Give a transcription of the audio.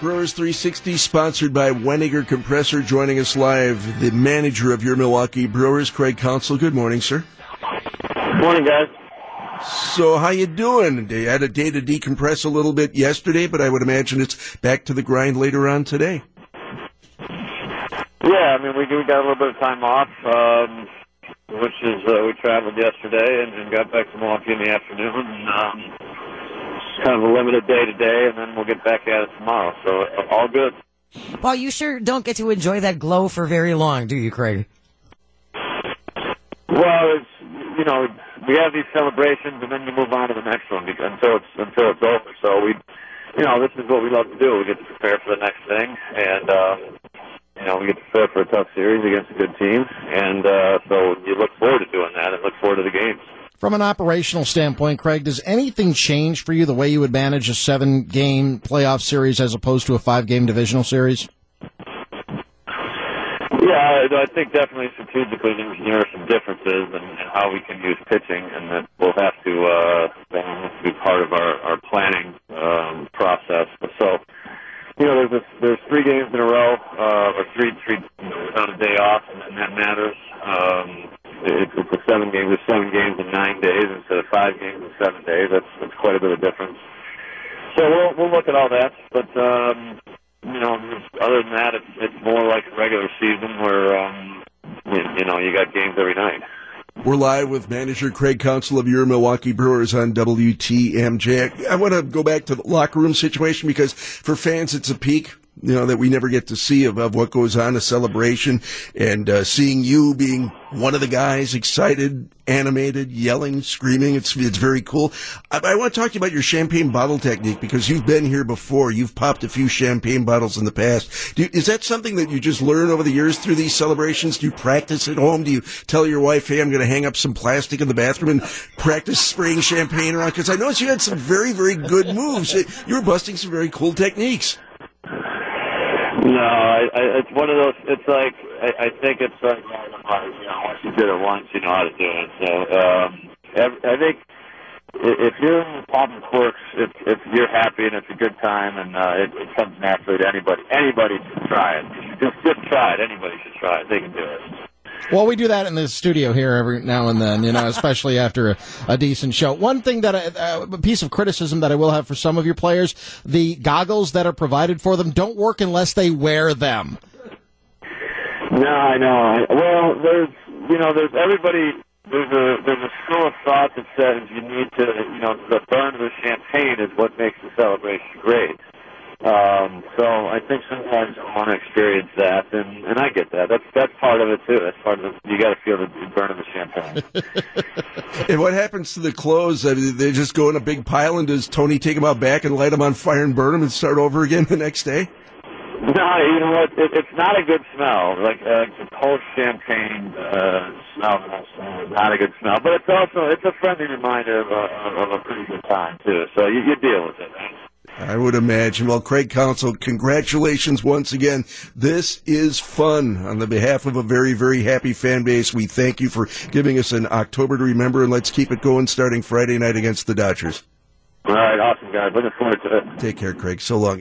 Brewers 360, sponsored by Weniger Compressor. Joining us live, the manager of your Milwaukee Brewers, Craig Counsell. Good morning, sir. Good Morning, guys. So, how you doing? You had a day to decompress a little bit yesterday, but I would imagine it's back to the grind later on today. Yeah, I mean, we, we got a little bit of time off, um, which is uh, we traveled yesterday and, and got back to Milwaukee in the afternoon. And, um, kind of a limited day today, and then we'll get back at it tomorrow. So all good. Well, you sure don't get to enjoy that glow for very long, do you, Craig? Well, it's you know we have these celebrations, and then you move on to the next one until it's until it's over. So we, you know, this is what we love to do. We get to prepare for the next thing, and uh, you know, we get to prepare for a tough series against a good team, and uh, so you look forward to doing that and look forward to the games. From an operational standpoint, Craig, does anything change for you the way you would manage a seven game playoff series as opposed to a five game divisional series? Yeah, I think definitely strategically there are some differences in, in how we can use pitching, and that we'll have to uh, that will have to be part of our, our planning um, process. So, you know, there's there's three games in a row, uh, or three three you know, without a day off, and, and that matters. Um, it's, it's a seven games. There's seven games in nine days instead of five games in seven days. That's that's quite a bit of difference. So we'll we'll look at all that, but um, you know, other than that, it's it's more like a regular season where um, you, you know you got games every night. We're live with manager Craig Counsell of your Milwaukee Brewers on WTMJ. I want to go back to the locker room situation because for fans, it's a peek you know, that we never get to see of, of what goes on, a celebration, and uh, seeing you being one of the guys, excited, animated, yelling, screaming. It's it's very cool. I, I, want to talk to you about your champagne bottle technique because you've been here before. You've popped a few champagne bottles in the past. Do, is that something that you just learn over the years through these celebrations? Do you practice at home? Do you tell your wife, "Hey, I'm going to hang up some plastic in the bathroom and practice spraying champagne around"? Because I noticed you had some very very good moves. You were busting some very cool techniques. No, I, I, it's one of those. It's like I, I think it's like you know once you did it once, you know how to do it. So um, I think if you're popping quirks, if if you're happy and it's a good time and uh, it, it comes naturally to anybody, anybody should try it. Just just try it. Anybody should try it. They can do it. Well, we do that in the studio here every now and then, you know, especially after a, a decent show. One thing that I, uh, a piece of criticism that I will have for some of your players, the goggles that are provided for them don't work unless they wear them. No, I know. Well, there's, you know, there's everybody. There's a there's a school of thought that says you need to, you know, the burn of the champagne is what makes the celebration great. Um, so I think sometimes I want to experience that, and, and I get that. That's that's part of it too. That's part of it. You got to feel the burn of the champagne. and what happens to the clothes? I mean, they just go in a big pile, and does Tony take them out back and light them on fire and burn them and start over again the next day? No, you know what? It, it's not a good smell. Like uh, cold champagne uh, smell, not a good smell. But it's also it's a friendly reminder of a, of a pretty good time too. So you, you deal with it. I would imagine. Well, Craig Counsell, congratulations once again. This is fun. On the behalf of a very, very happy fan base, we thank you for giving us an October to remember, and let's keep it going starting Friday night against the Dodgers. All right, awesome, guys. Looking forward to it. Take care, Craig. So long.